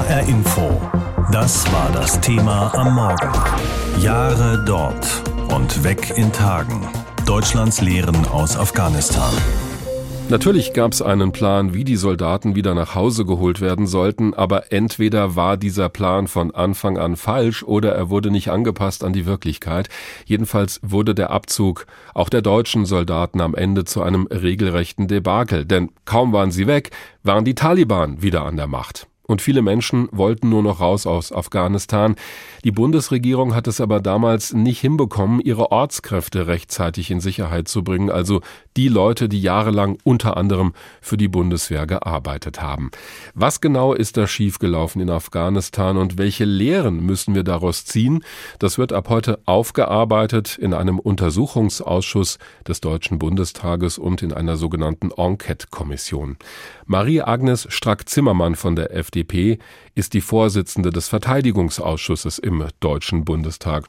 HR Info. Das war das Thema am Morgen. Jahre dort und weg in Tagen. Deutschlands Lehren aus Afghanistan. Natürlich gab es einen Plan, wie die Soldaten wieder nach Hause geholt werden sollten, aber entweder war dieser Plan von Anfang an falsch oder er wurde nicht angepasst an die Wirklichkeit. Jedenfalls wurde der Abzug auch der deutschen Soldaten am Ende zu einem regelrechten Debakel, denn kaum waren sie weg, waren die Taliban wieder an der Macht und viele Menschen wollten nur noch raus aus Afghanistan. Die Bundesregierung hat es aber damals nicht hinbekommen, ihre Ortskräfte rechtzeitig in Sicherheit zu bringen, also die Leute, die jahrelang unter anderem für die Bundeswehr gearbeitet haben. Was genau ist da schiefgelaufen in Afghanistan und welche Lehren müssen wir daraus ziehen? Das wird ab heute aufgearbeitet in einem Untersuchungsausschuss des Deutschen Bundestages und in einer sogenannten Enquete-Kommission. Marie-Agnes Strack-Zimmermann von der FDP ist die Vorsitzende des Verteidigungsausschusses im Deutschen Bundestag.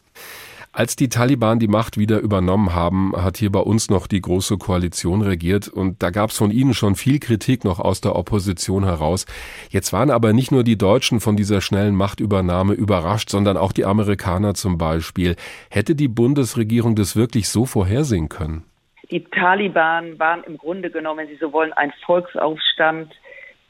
Als die Taliban die Macht wieder übernommen haben, hat hier bei uns noch die Große Koalition regiert und da gab es von ihnen schon viel Kritik noch aus der Opposition heraus. Jetzt waren aber nicht nur die Deutschen von dieser schnellen Machtübernahme überrascht, sondern auch die Amerikaner zum Beispiel. Hätte die Bundesregierung das wirklich so vorhersehen können? Die Taliban waren im Grunde genommen, wenn Sie so wollen, ein Volksaufstand,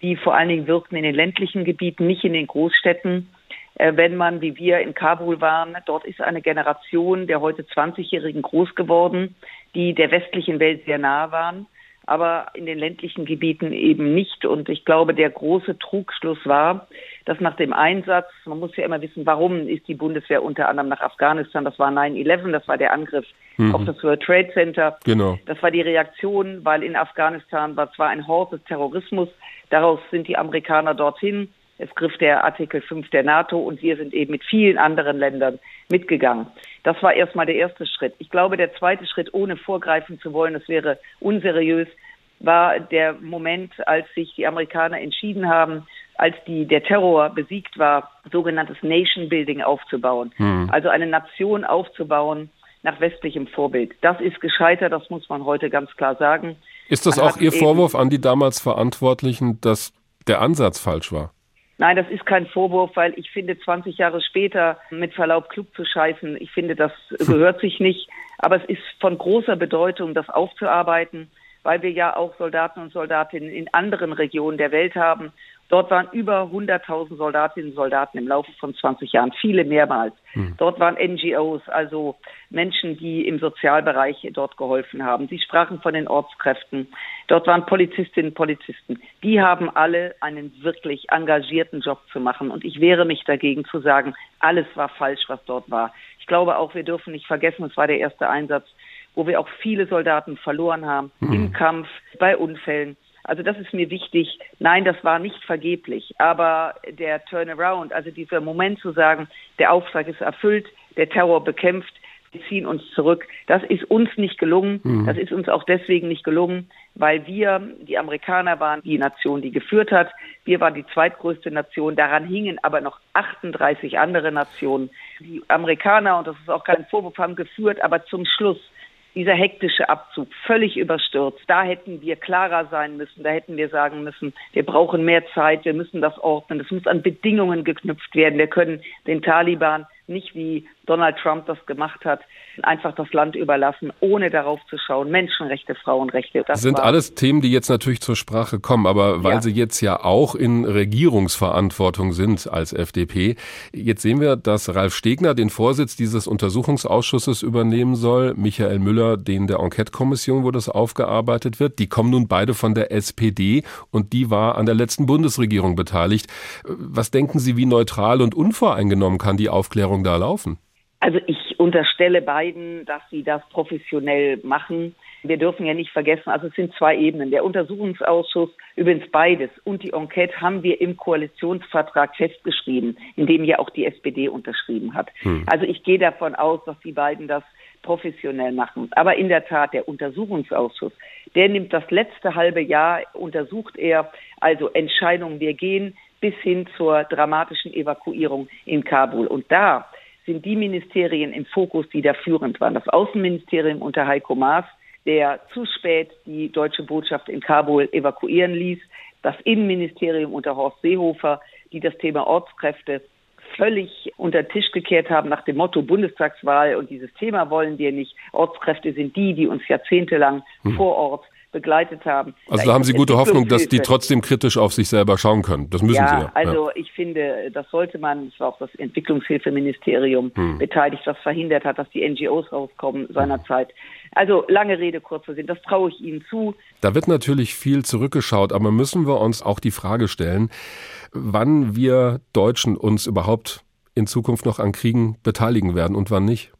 die vor allen Dingen wirkten in den ländlichen Gebieten, nicht in den Großstädten. Äh, wenn man, wie wir in Kabul waren, dort ist eine Generation der heute 20-Jährigen groß geworden, die der westlichen Welt sehr nahe waren aber in den ländlichen Gebieten eben nicht. Und ich glaube, der große Trugschluss war, dass nach dem Einsatz, man muss ja immer wissen, warum ist die Bundeswehr unter anderem nach Afghanistan, das war 9-11, das war der Angriff mhm. auf das World Trade Center. Genau. Das war die Reaktion, weil in Afghanistan war zwar ein Hort des Terrorismus, daraus sind die Amerikaner dorthin, es griff der Artikel 5 der NATO und wir sind eben mit vielen anderen Ländern mitgegangen. Das war erstmal der erste Schritt. Ich glaube, der zweite Schritt, ohne vorgreifen zu wollen, das wäre unseriös, war der Moment, als sich die Amerikaner entschieden haben, als die, der Terror besiegt war, sogenanntes Nation Building aufzubauen. Mhm. Also eine Nation aufzubauen nach westlichem Vorbild. Das ist gescheitert, das muss man heute ganz klar sagen. Ist das man auch Ihr Vorwurf an die damals Verantwortlichen, dass der Ansatz falsch war? Nein, das ist kein Vorwurf, weil ich finde, 20 Jahre später mit Verlaub klug zu scheißen, ich finde, das gehört sich nicht. Aber es ist von großer Bedeutung, das aufzuarbeiten, weil wir ja auch Soldaten und Soldatinnen in anderen Regionen der Welt haben Dort waren über 100.000 Soldatinnen und Soldaten im Laufe von 20 Jahren, viele mehrmals. Mhm. Dort waren NGOs, also Menschen, die im Sozialbereich dort geholfen haben. Sie sprachen von den Ortskräften. Dort waren Polizistinnen und Polizisten. Die haben alle einen wirklich engagierten Job zu machen. Und ich wehre mich dagegen zu sagen, alles war falsch, was dort war. Ich glaube auch, wir dürfen nicht vergessen, es war der erste Einsatz, wo wir auch viele Soldaten verloren haben, mhm. im Kampf, bei Unfällen. Also das ist mir wichtig. Nein, das war nicht vergeblich. Aber der Turnaround, also dieser Moment zu sagen, der Auftrag ist erfüllt, der Terror bekämpft, wir ziehen uns zurück, das ist uns nicht gelungen. Mhm. Das ist uns auch deswegen nicht gelungen, weil wir, die Amerikaner waren die Nation, die geführt hat. Wir waren die zweitgrößte Nation. Daran hingen aber noch 38 andere Nationen. Die Amerikaner, und das ist auch kein Vorwurf, haben geführt, aber zum Schluss dieser hektische Abzug völlig überstürzt. Da hätten wir klarer sein müssen. Da hätten wir sagen müssen, wir brauchen mehr Zeit, wir müssen das ordnen. Das muss an Bedingungen geknüpft werden. Wir können den Taliban nicht wie Donald Trump das gemacht hat, einfach das Land überlassen, ohne darauf zu schauen. Menschenrechte, Frauenrechte. Das sind alles Themen, die jetzt natürlich zur Sprache kommen, aber weil ja. Sie jetzt ja auch in Regierungsverantwortung sind als FDP, jetzt sehen wir, dass Ralf Stegner den Vorsitz dieses Untersuchungsausschusses übernehmen soll, Michael Müller den der Enquete-Kommission, wo das aufgearbeitet wird. Die kommen nun beide von der SPD und die war an der letzten Bundesregierung beteiligt. Was denken Sie, wie neutral und unvoreingenommen kann die Aufklärung da laufen? Also ich unterstelle beiden, dass sie das professionell machen. Wir dürfen ja nicht vergessen, also es sind zwei Ebenen. Der Untersuchungsausschuss, übrigens beides, und die Enquete haben wir im Koalitionsvertrag festgeschrieben, in dem ja auch die SPD unterschrieben hat. Hm. Also ich gehe davon aus, dass die beiden das professionell machen. Aber in der Tat, der Untersuchungsausschuss, der nimmt das letzte halbe Jahr, untersucht er also Entscheidungen, wir gehen bis hin zur dramatischen Evakuierung in Kabul. Und da sind die Ministerien im Fokus, die da führend waren. Das Außenministerium unter Heiko Maas, der zu spät die deutsche Botschaft in Kabul evakuieren ließ, das Innenministerium unter Horst Seehofer, die das Thema Ortskräfte völlig unter den Tisch gekehrt haben nach dem Motto Bundestagswahl und dieses Thema wollen wir nicht. Ortskräfte sind die, die uns jahrzehntelang hm. vor Ort begleitet haben. Also da haben Sie gute Hoffnung, dass die trotzdem kritisch auf sich selber schauen können. Das müssen ja, Sie ja. Also ja. ich finde, das sollte man, es war auch das Entwicklungshilfeministerium hm. beteiligt, das verhindert hat, dass die NGOs rauskommen seinerzeit. Also lange Rede, kurzer Sinn, das traue ich Ihnen zu. Da wird natürlich viel zurückgeschaut, aber müssen wir uns auch die Frage stellen, wann wir Deutschen uns überhaupt in Zukunft noch an Kriegen beteiligen werden und wann nicht?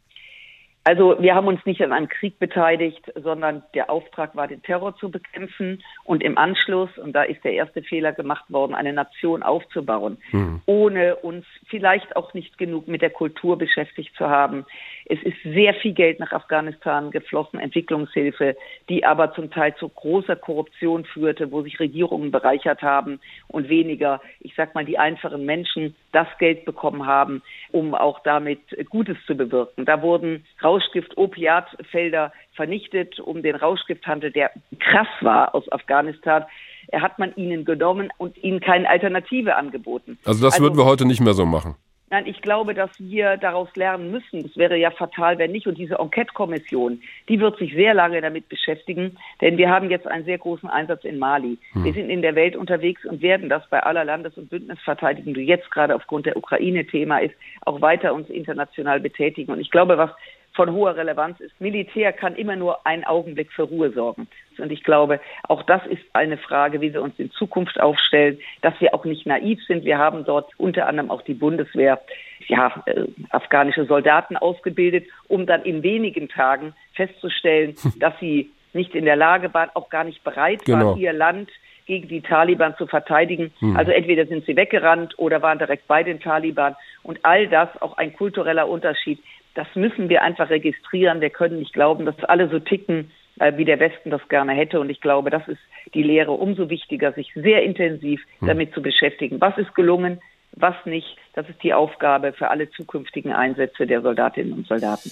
Also wir haben uns nicht an einem Krieg beteiligt, sondern der Auftrag war, den Terror zu bekämpfen und im Anschluss, und da ist der erste Fehler gemacht worden, eine Nation aufzubauen, mhm. ohne uns vielleicht auch nicht genug mit der Kultur beschäftigt zu haben. Es ist sehr viel Geld nach Afghanistan geflossen, Entwicklungshilfe, die aber zum Teil zu großer Korruption führte, wo sich Regierungen bereichert haben und weniger, ich sag mal, die einfachen Menschen das Geld bekommen haben, um auch damit Gutes zu bewirken. Da wurden Rauschgift, Opiatfelder vernichtet, um den Rauschgifthandel, der krass war aus Afghanistan, er hat man ihnen genommen und ihnen keine Alternative angeboten. Also das also, würden wir heute nicht mehr so machen. Nein, ich glaube, dass wir daraus lernen müssen. Es wäre ja fatal, wenn nicht. Und diese Enquete-Kommission, die wird sich sehr lange damit beschäftigen, denn wir haben jetzt einen sehr großen Einsatz in Mali. Hm. Wir sind in der Welt unterwegs und werden das bei aller Landes- und Bündnisverteidigung, die jetzt gerade aufgrund der Ukraine Thema ist, auch weiter uns international betätigen. Und ich glaube, was von hoher Relevanz ist. Militär kann immer nur einen Augenblick für Ruhe sorgen. Und ich glaube, auch das ist eine Frage, wie wir uns in Zukunft aufstellen, dass wir auch nicht naiv sind. Wir haben dort unter anderem auch die Bundeswehr, ja, äh, afghanische Soldaten ausgebildet, um dann in wenigen Tagen festzustellen, dass sie nicht in der Lage waren, auch gar nicht bereit genau. waren, ihr Land gegen die Taliban zu verteidigen. Hm. Also entweder sind sie weggerannt oder waren direkt bei den Taliban. Und all das, auch ein kultureller Unterschied, das müssen wir einfach registrieren. Wir können nicht glauben, dass alle so ticken, äh, wie der Westen das gerne hätte. Und ich glaube, das ist die Lehre umso wichtiger, sich sehr intensiv hm. damit zu beschäftigen. Was ist gelungen? Was nicht? Das ist die Aufgabe für alle zukünftigen Einsätze der Soldatinnen und Soldaten.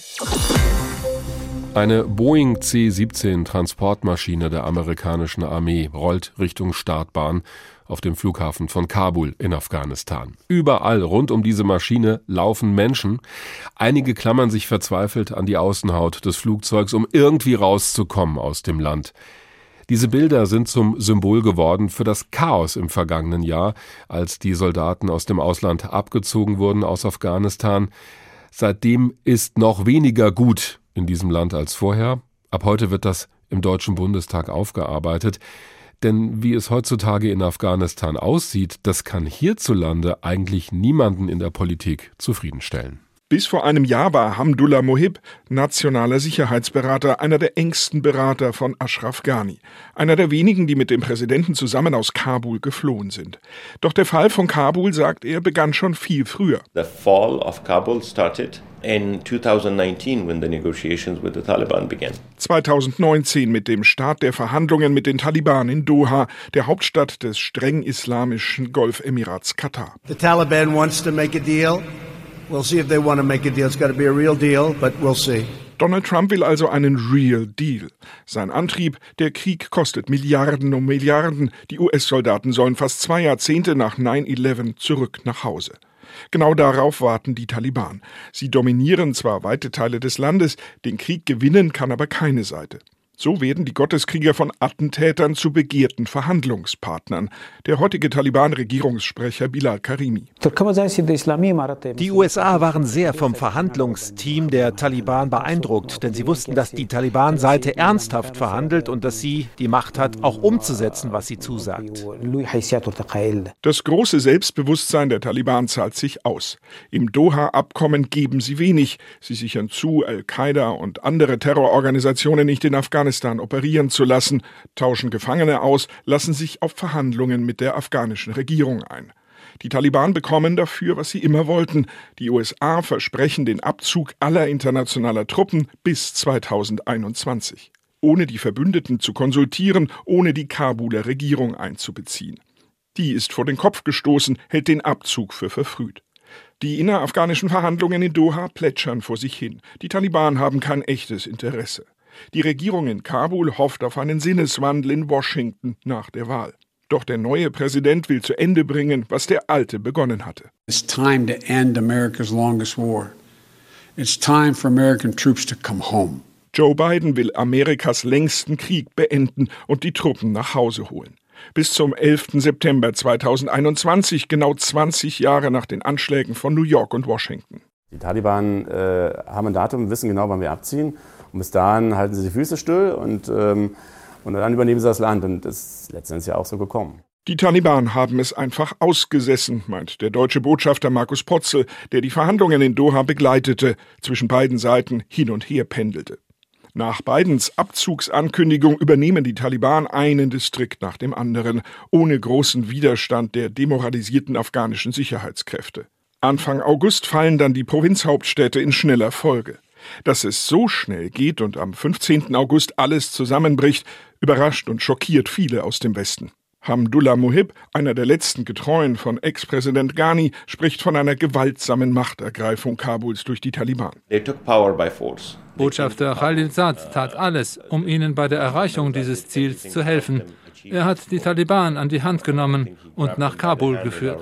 Eine Boeing C-17 Transportmaschine der amerikanischen Armee rollt Richtung Startbahn auf dem Flughafen von Kabul in Afghanistan. Überall rund um diese Maschine laufen Menschen. Einige klammern sich verzweifelt an die Außenhaut des Flugzeugs, um irgendwie rauszukommen aus dem Land. Diese Bilder sind zum Symbol geworden für das Chaos im vergangenen Jahr, als die Soldaten aus dem Ausland abgezogen wurden aus Afghanistan. Seitdem ist noch weniger gut in diesem Land als vorher. Ab heute wird das im Deutschen Bundestag aufgearbeitet. Denn wie es heutzutage in Afghanistan aussieht, das kann hierzulande eigentlich niemanden in der Politik zufriedenstellen. Bis vor einem Jahr war Hamdullah Mohib, nationaler Sicherheitsberater, einer der engsten Berater von Ashraf Ghani, einer der wenigen, die mit dem Präsidenten zusammen aus Kabul geflohen sind. Doch der Fall von Kabul, sagt er, begann schon viel früher. The fall of Kabul started in 2019 when the negotiations with the Taliban began. 2019 mit dem Start der Verhandlungen mit den Taliban in Doha, der Hauptstadt des streng islamischen Golfemirats Katar. The Taliban wants to make a deal. We'll see if they want to make a deal. It's got to be a real deal, but we'll see. Donald Trump will also einen Real Deal. Sein Antrieb, der Krieg kostet Milliarden um Milliarden. Die US-Soldaten sollen fast zwei Jahrzehnte nach 9-11 zurück nach Hause. Genau darauf warten die Taliban. Sie dominieren zwar weite Teile des Landes, den Krieg gewinnen kann aber keine Seite. So werden die Gotteskrieger von Attentätern zu begehrten Verhandlungspartnern. Der heutige Taliban-Regierungssprecher Bilal Karimi. Die USA waren sehr vom Verhandlungsteam der Taliban beeindruckt, denn sie wussten, dass die Taliban-Seite ernsthaft verhandelt und dass sie die Macht hat, auch umzusetzen, was sie zusagt. Das große Selbstbewusstsein der Taliban zahlt sich aus. Im Doha-Abkommen geben sie wenig. Sie sichern zu, Al-Qaida und andere Terrororganisationen nicht in Afghanistan Afghanistan operieren zu lassen, tauschen Gefangene aus, lassen sich auf Verhandlungen mit der afghanischen Regierung ein. Die Taliban bekommen dafür, was sie immer wollten. Die USA versprechen den Abzug aller internationaler Truppen bis 2021. Ohne die Verbündeten zu konsultieren, ohne die Kabuler Regierung einzubeziehen. Die ist vor den Kopf gestoßen, hält den Abzug für verfrüht. Die innerafghanischen Verhandlungen in Doha plätschern vor sich hin. Die Taliban haben kein echtes Interesse. Die Regierung in Kabul hofft auf einen Sinneswandel in Washington nach der Wahl. Doch der neue Präsident will zu Ende bringen, was der alte begonnen hatte. It's time to end America's longest war. It's time for American troops to come home. Joe Biden will Amerikas längsten Krieg beenden und die Truppen nach Hause holen. Bis zum 11. September 2021, genau 20 Jahre nach den Anschlägen von New York und Washington. Die Taliban äh, haben ein Datum, wissen genau, wann wir abziehen. Und bis dahin halten sie die Füße still und, ähm, und dann übernehmen sie das Land. Und das ist letztendlich ja auch so gekommen. Die Taliban haben es einfach ausgesessen, meint der deutsche Botschafter Markus Potzel, der die Verhandlungen in Doha begleitete, zwischen beiden Seiten hin und her pendelte. Nach Bidens Abzugsankündigung übernehmen die Taliban einen Distrikt nach dem anderen, ohne großen Widerstand der demoralisierten afghanischen Sicherheitskräfte. Anfang August fallen dann die Provinzhauptstädte in schneller Folge. Dass es so schnell geht und am 15. August alles zusammenbricht, überrascht und schockiert viele aus dem Westen. Hamdullah Muhib, einer der letzten Getreuen von Ex-Präsident Ghani, spricht von einer gewaltsamen Machtergreifung Kabuls durch die Taliban. Botschafter Khalilzad tat alles, um ihnen bei der Erreichung dieses Ziels zu helfen. Er hat die Taliban an die Hand genommen und nach Kabul geführt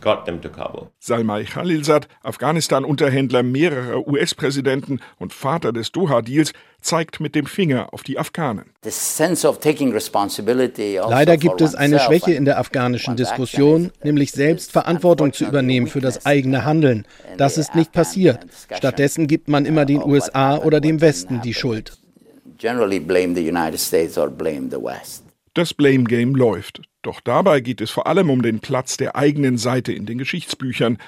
got them to Kabul. Salmai Khalilzad, Afghanistan-Unterhändler mehrerer US-Präsidenten und Vater des Doha-Deals, zeigt mit dem Finger auf die Afghanen. Leider gibt es eine Schwäche in der afghanischen Diskussion, nämlich selbst Verantwortung zu übernehmen für das eigene Handeln. Das ist nicht passiert. Stattdessen gibt man immer den USA oder dem Westen die Schuld. Das Blame Game läuft. Doch dabei geht es vor allem um den Platz der eigenen Seite in den Geschichtsbüchern.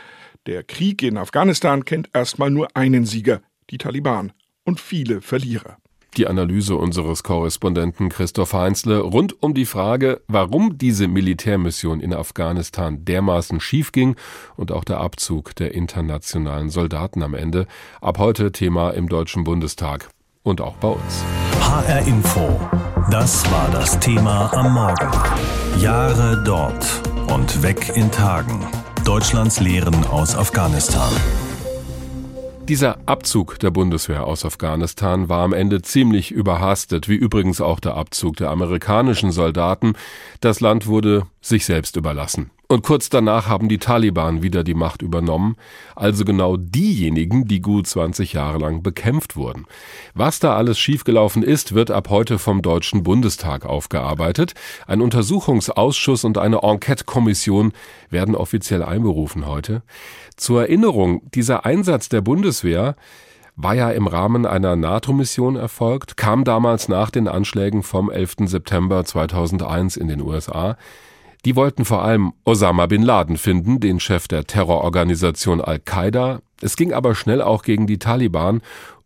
Der Krieg in Afghanistan kennt erstmal nur einen Sieger, die Taliban, und viele Verlierer. Die Analyse unseres Korrespondenten Christoph Heinzle rund um die Frage, warum diese Militärmission in Afghanistan dermaßen schief ging und auch der Abzug der internationalen Soldaten am Ende. Ab heute Thema im Deutschen Bundestag und auch bei uns. HR Info. Das war das Thema am Morgen. Jahre dort und weg in Tagen. Deutschlands Lehren aus Afghanistan. Dieser Abzug der Bundeswehr aus Afghanistan war am Ende ziemlich überhastet, wie übrigens auch der Abzug der amerikanischen Soldaten. Das Land wurde sich selbst überlassen. Und kurz danach haben die Taliban wieder die Macht übernommen, also genau diejenigen, die gut 20 Jahre lang bekämpft wurden. Was da alles schiefgelaufen ist, wird ab heute vom Deutschen Bundestag aufgearbeitet. Ein Untersuchungsausschuss und eine Enquete-Kommission werden offiziell einberufen heute. Zur Erinnerung, dieser Einsatz der Bundeswehr war ja im Rahmen einer NATO-Mission erfolgt, kam damals nach den Anschlägen vom 11. September 2001 in den USA. Die wollten vor allem Osama bin Laden finden, den Chef der Terrororganisation Al-Qaida. Es ging aber schnell auch gegen die Taliban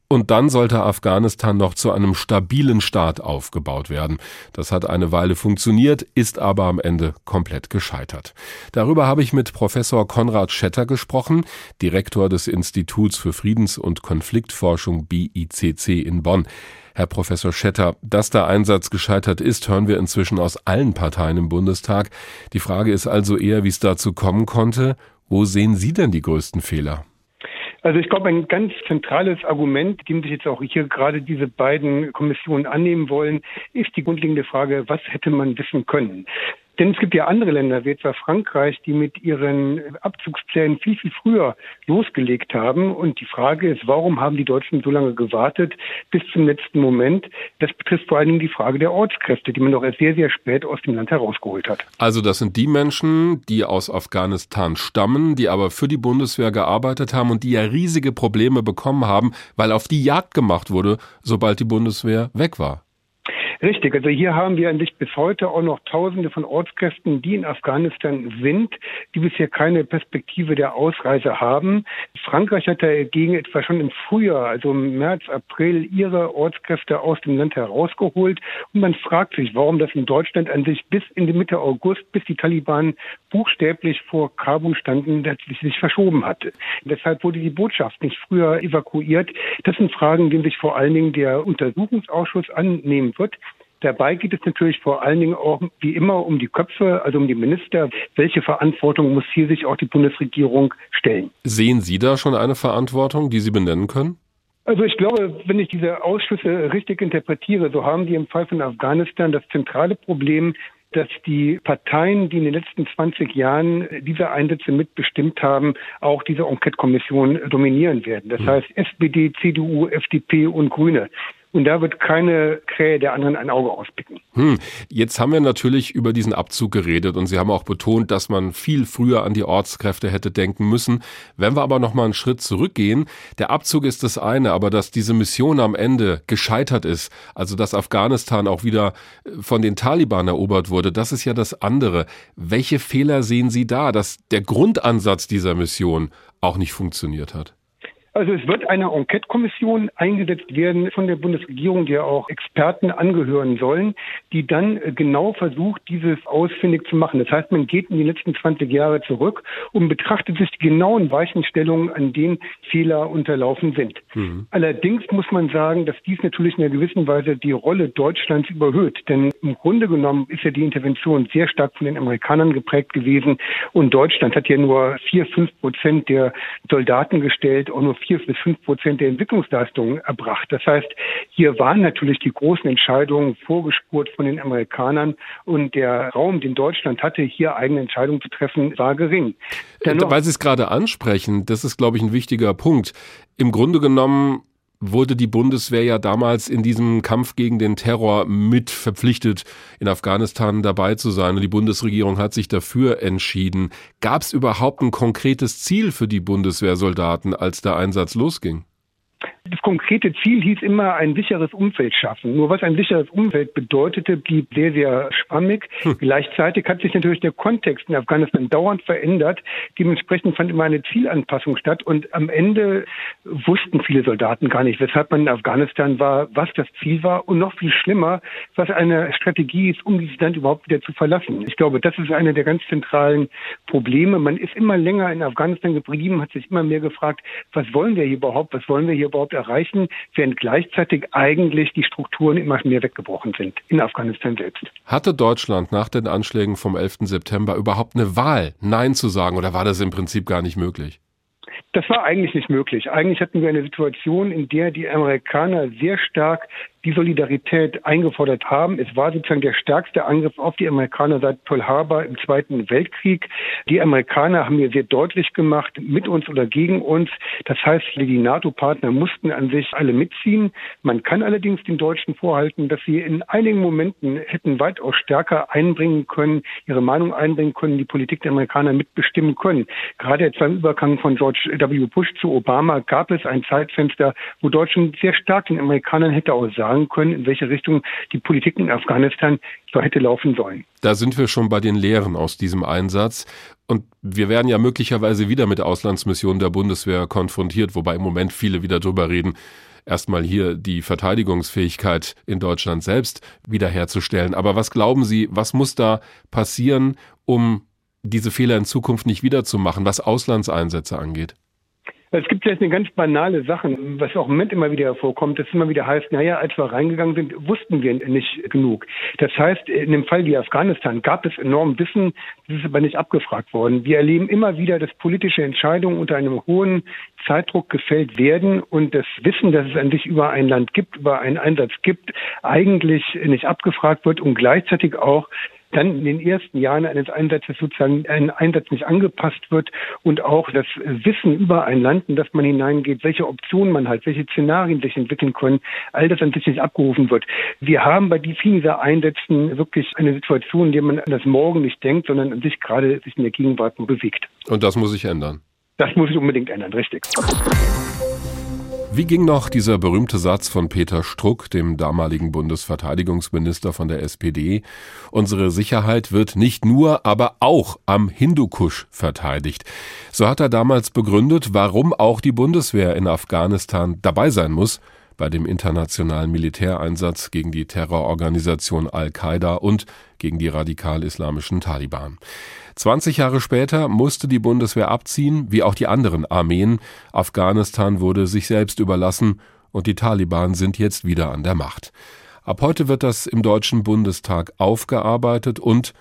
und dann sollte Afghanistan noch zu einem stabilen Staat aufgebaut werden. Das hat eine Weile funktioniert, ist aber am Ende komplett gescheitert. Darüber habe ich mit Professor Konrad Schetter gesprochen, Direktor des Instituts für Friedens- und Konfliktforschung BICC in Bonn. Herr Professor Schetter, dass der Einsatz gescheitert ist, hören wir inzwischen aus allen Parteien im Bundestag. Die Frage ist also eher, wie es dazu kommen konnte. Wo sehen Sie denn die größten Fehler? Also ich glaube, ein ganz zentrales Argument, dem sich jetzt auch hier gerade diese beiden Kommissionen annehmen wollen, ist die grundlegende Frage, was hätte man wissen können? Denn es gibt ja andere Länder, wie etwa Frankreich, die mit ihren Abzugsplänen viel, viel früher losgelegt haben. Und die Frage ist, warum haben die Deutschen so lange gewartet bis zum letzten Moment? Das betrifft vor allen Dingen die Frage der Ortskräfte, die man doch erst sehr, sehr spät aus dem Land herausgeholt hat. Also das sind die Menschen, die aus Afghanistan stammen, die aber für die Bundeswehr gearbeitet haben und die ja riesige Probleme bekommen haben, weil auf die Jagd gemacht wurde, sobald die Bundeswehr weg war. Richtig, also hier haben wir eigentlich bis heute auch noch Tausende von Ortskräften, die in Afghanistan sind, die bisher keine Perspektive der Ausreise haben. Frankreich hat dagegen etwa schon im Frühjahr, also im März, April, ihre Ortskräfte aus dem Land herausgeholt. Und man fragt sich, warum das in Deutschland an sich bis in die Mitte August, bis die Taliban buchstäblich vor Kabul standen, dass sich verschoben hatte. Deshalb wurde die Botschaft nicht früher evakuiert. Das sind Fragen, denen sich vor allen Dingen der Untersuchungsausschuss annehmen wird. Dabei geht es natürlich vor allen Dingen auch wie immer um die Köpfe, also um die Minister. Welche Verantwortung muss hier sich auch die Bundesregierung stellen? Sehen Sie da schon eine Verantwortung, die Sie benennen können? Also ich glaube, wenn ich diese Ausschüsse richtig interpretiere, so haben die im Fall von Afghanistan das zentrale Problem, dass die Parteien, die in den letzten 20 Jahren diese Einsätze mitbestimmt haben, auch diese Enquete-Kommission dominieren werden. Das hm. heißt SPD, CDU, FDP und Grüne. Und da wird keine Krähe der anderen ein Auge auspicken. Hm. Jetzt haben wir natürlich über diesen Abzug geredet und Sie haben auch betont, dass man viel früher an die Ortskräfte hätte denken müssen. Wenn wir aber noch mal einen Schritt zurückgehen, der Abzug ist das eine, aber dass diese Mission am Ende gescheitert ist, also dass Afghanistan auch wieder äh, von den Taliban erobert wurde, das ist ja das andere. Welche Fehler sehen Sie da, dass der Grundansatz dieser Mission auch nicht funktioniert hat? Also es wird eine Enquete-Kommission eingesetzt werden von der Bundesregierung, die ja auch Experten angehören sollen, die dann äh, genau versucht, dieses ausfindig zu machen. Das heißt, man geht in die letzten 20 Jahre zurück und betrachtet sich die genauen Weichenstellungen, an denen Fehler unterlaufen sind. Mhm. Allerdings muss man sagen, dass dies natürlich in einer gewissen Weise die Rolle Deutschlands überhöht. Denn im Grunde genommen ist ja die Intervention sehr stark von den Amerikanern geprägt gewesen und Deutschland hat ja nur vier, fünf Prozent der Soldaten gestellt und nur vier bis fünf Prozent der Entwicklungsleistungen erbracht. Das heißt, hier waren natürlich die großen Entscheidungen vorgespurt von den Amerikanern und der Raum, den Deutschland hatte, hier eigene Entscheidungen zu treffen, war gering. Dennoch, Weil Sie es gerade ansprechen, das ist, glaube ich, ein wichtiger Punkt. Im Grunde genommen wurde die Bundeswehr ja damals in diesem Kampf gegen den Terror mit verpflichtet, in Afghanistan dabei zu sein. Und die Bundesregierung hat sich dafür entschieden. Gab es überhaupt ein konkretes Ziel für die Bundeswehrsoldaten, als der Einsatz losging? Das konkrete Ziel hieß immer ein sicheres Umfeld schaffen. Nur was ein sicheres Umfeld bedeutete, blieb sehr, sehr schwammig. Hm. Gleichzeitig hat sich natürlich der Kontext in Afghanistan dauernd verändert. Dementsprechend fand immer eine Zielanpassung statt. Und am Ende wussten viele Soldaten gar nicht, weshalb man in Afghanistan war, was das Ziel war und noch viel schlimmer, was eine Strategie ist, um dieses Land überhaupt wieder zu verlassen. Ich glaube, das ist eine der ganz zentralen Probleme. Man ist immer länger in Afghanistan geblieben, hat sich immer mehr gefragt, was wollen wir hier überhaupt, was wollen wir hier überhaupt erreichen, während gleichzeitig eigentlich die Strukturen immer mehr weggebrochen sind in Afghanistan selbst. Hatte Deutschland nach den Anschlägen vom 11. September überhaupt eine Wahl, Nein zu sagen, oder war das im Prinzip gar nicht möglich? Das war eigentlich nicht möglich. Eigentlich hatten wir eine Situation, in der die Amerikaner sehr stark die Solidarität eingefordert haben. Es war sozusagen der stärkste Angriff auf die Amerikaner seit Pearl Harbor im Zweiten Weltkrieg. Die Amerikaner haben hier sehr deutlich gemacht, mit uns oder gegen uns. Das heißt, die NATO-Partner mussten an sich alle mitziehen. Man kann allerdings den Deutschen vorhalten, dass sie in einigen Momenten hätten weitaus stärker einbringen können, ihre Meinung einbringen können, die Politik der Amerikaner mitbestimmen können. Gerade jetzt beim Übergang von George W. Bush zu Obama gab es ein Zeitfenster, wo Deutschland sehr stark den Amerikanern hätte auch sagen können, in welche Richtung die Politik in Afghanistan so hätte laufen sollen. Da sind wir schon bei den Lehren aus diesem Einsatz. Und wir werden ja möglicherweise wieder mit Auslandsmissionen der Bundeswehr konfrontiert, wobei im Moment viele wieder drüber reden, erstmal hier die Verteidigungsfähigkeit in Deutschland selbst wiederherzustellen. Aber was glauben Sie, was muss da passieren, um diese Fehler in Zukunft nicht wiederzumachen, was Auslandseinsätze angeht? Es gibt jetzt eine ganz banale Sache, was auch im Moment immer wieder hervorkommt, dass immer wieder heißt, naja, als wir reingegangen sind, wussten wir nicht genug. Das heißt, in dem Fall wie Afghanistan gab es enorm Wissen, das ist aber nicht abgefragt worden. Wir erleben immer wieder, dass politische Entscheidungen unter einem hohen Zeitdruck gefällt werden und das Wissen, dass es an sich über ein Land gibt, über einen Einsatz gibt, eigentlich nicht abgefragt wird und gleichzeitig auch dann in den ersten Jahren eines Einsatzes sozusagen ein Einsatz nicht angepasst wird und auch das Wissen über ein Land, in das man hineingeht, welche Optionen man hat, welche Szenarien sich entwickeln können, all das an sich nicht abgerufen wird. Wir haben bei vielen dieser Einsätzen wirklich eine Situation, in der man an das Morgen nicht denkt, sondern an sich gerade sich in der Gegenwart bewegt. Und das muss sich ändern. Das muss sich unbedingt ändern, richtig. Wie ging noch dieser berühmte Satz von Peter Struck, dem damaligen Bundesverteidigungsminister von der SPD? Unsere Sicherheit wird nicht nur, aber auch am Hindukusch verteidigt. So hat er damals begründet, warum auch die Bundeswehr in Afghanistan dabei sein muss bei dem internationalen Militäreinsatz gegen die Terrororganisation Al-Qaida und gegen die radikal-islamischen Taliban. 20 Jahre später musste die Bundeswehr abziehen, wie auch die anderen Armeen. Afghanistan wurde sich selbst überlassen und die Taliban sind jetzt wieder an der Macht. Ab heute wird das im Deutschen Bundestag aufgearbeitet und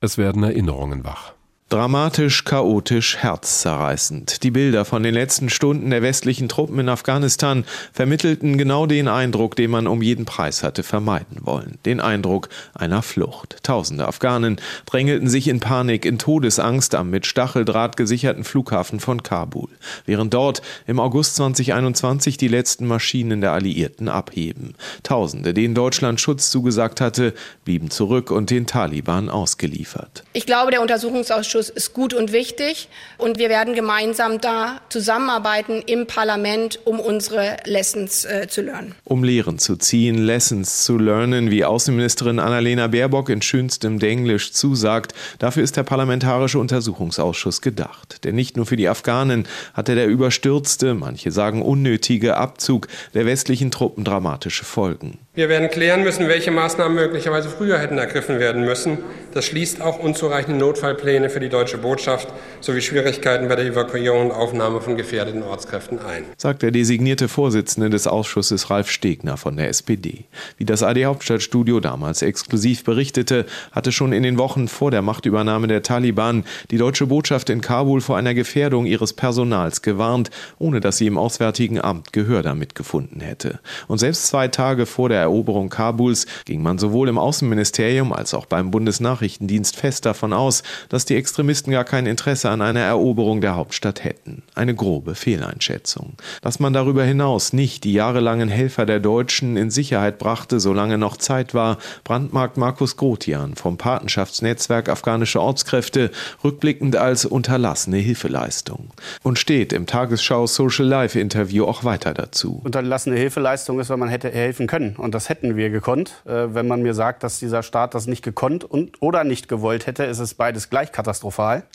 es werden Erinnerungen wach. Dramatisch, chaotisch, herzzerreißend. Die Bilder von den letzten Stunden der westlichen Truppen in Afghanistan vermittelten genau den Eindruck, den man um jeden Preis hatte vermeiden wollen. Den Eindruck einer Flucht. Tausende Afghanen drängelten sich in Panik, in Todesangst am mit Stacheldraht gesicherten Flughafen von Kabul, während dort im August 2021 die letzten Maschinen der Alliierten abheben. Tausende, denen Deutschland Schutz zugesagt hatte, blieben zurück und den Taliban ausgeliefert. Ich glaube, der Untersuchungsausschuss Ausschuss ist gut und wichtig. Und wir werden gemeinsam da zusammenarbeiten im Parlament, um unsere Lessons äh, zu lernen. Um Lehren zu ziehen, Lessons zu lernen, wie Außenministerin Annalena Baerbock in schönstem Denglisch zusagt. Dafür ist der Parlamentarische Untersuchungsausschuss gedacht. Denn nicht nur für die Afghanen hatte der überstürzte, manche sagen unnötige Abzug der westlichen Truppen dramatische Folgen. Wir werden klären müssen, welche Maßnahmen möglicherweise früher hätten ergriffen werden müssen. Das schließt auch unzureichende Notfallpläne für die deutsche Botschaft sowie Schwierigkeiten bei der Evakuierung und Aufnahme von gefährdeten Ortskräften ein. Sagt der designierte Vorsitzende des Ausschusses Ralf Stegner von der SPD. Wie das AD Hauptstadtstudio damals exklusiv berichtete, hatte schon in den Wochen vor der Machtübernahme der Taliban die deutsche Botschaft in Kabul vor einer Gefährdung ihres Personals gewarnt, ohne dass sie im Auswärtigen Amt Gehör damit gefunden hätte. Und selbst zwei Tage vor der Eroberung Kabuls ging man sowohl im Außenministerium als auch beim Bundesnachrichtendienst fest davon aus, dass die Extremisten gar kein Interesse an einer Eroberung der Hauptstadt hätten. Eine grobe Fehleinschätzung. Dass man darüber hinaus nicht die jahrelangen Helfer der Deutschen in Sicherheit brachte, solange noch Zeit war, brandmarkt Markus Grotian vom Patenschaftsnetzwerk Afghanische Ortskräfte rückblickend als unterlassene Hilfeleistung. Und steht im Tagesschau Social Life Interview auch weiter dazu. Unterlassene Hilfeleistung ist, wenn man hätte helfen können. Und das hätten wir gekonnt. Äh, wenn man mir sagt, dass dieser Staat das nicht gekonnt und oder nicht gewollt hätte, ist es beides gleich katastrophal.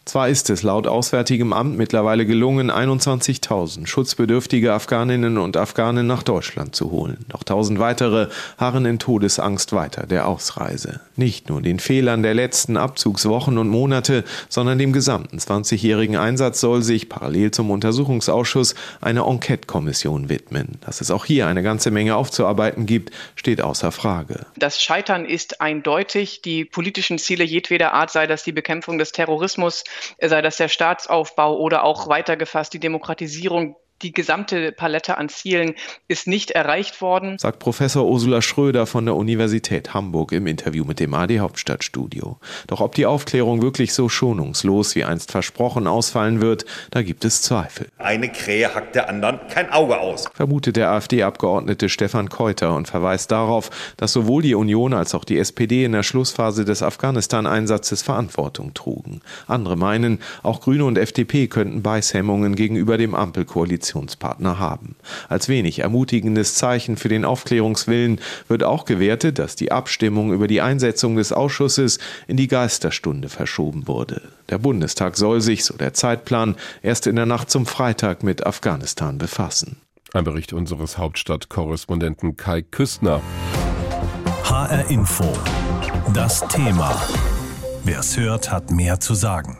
Zwar ist es laut Auswärtigem Amt mittlerweile gelungen, 21.000 schutzbedürftige Afghaninnen und Afghanen nach Deutschland zu holen. Doch tausend weitere harren in Todesangst weiter der Ausreise. Nicht nur den Fehlern der letzten Abzugswochen und Monate, sondern dem gesamten 20-jährigen Einsatz soll sich parallel zum Untersuchungsausschuss eine Enquete-Kommission widmen. Dass es auch hier eine ganze Menge aufzuarbeiten gibt, steht außer Frage. Das Scheitern ist eindeutig. Die politischen Ziele jedweder Art, sei das die Bekämpfung des Terrorismus, sei das der Staatsaufbau oder auch weitergefasst die Demokratisierung die gesamte Palette an Zielen ist nicht erreicht worden. Sagt Professor Ursula Schröder von der Universität Hamburg im Interview mit dem AD Hauptstadtstudio. Doch ob die Aufklärung wirklich so schonungslos wie einst versprochen ausfallen wird, da gibt es Zweifel. Eine Krähe hackt der anderen kein Auge aus. Vermutet der AfD-Abgeordnete Stefan Keuter und verweist darauf, dass sowohl die Union als auch die SPD in der Schlussphase des Afghanistan-Einsatzes Verantwortung trugen. Andere meinen, auch Grüne und FDP könnten Beißhemmungen gegenüber dem Ampelkoalition Koalitionspartner haben. Als wenig ermutigendes Zeichen für den Aufklärungswillen wird auch gewertet, dass die Abstimmung über die Einsetzung des Ausschusses in die Geisterstunde verschoben wurde. Der Bundestag soll sich, so der Zeitplan, erst in der Nacht zum Freitag mit Afghanistan befassen. Ein Bericht unseres Hauptstadtkorrespondenten Kai Küstner. HR Info. Das Thema. Wer es hört, hat mehr zu sagen.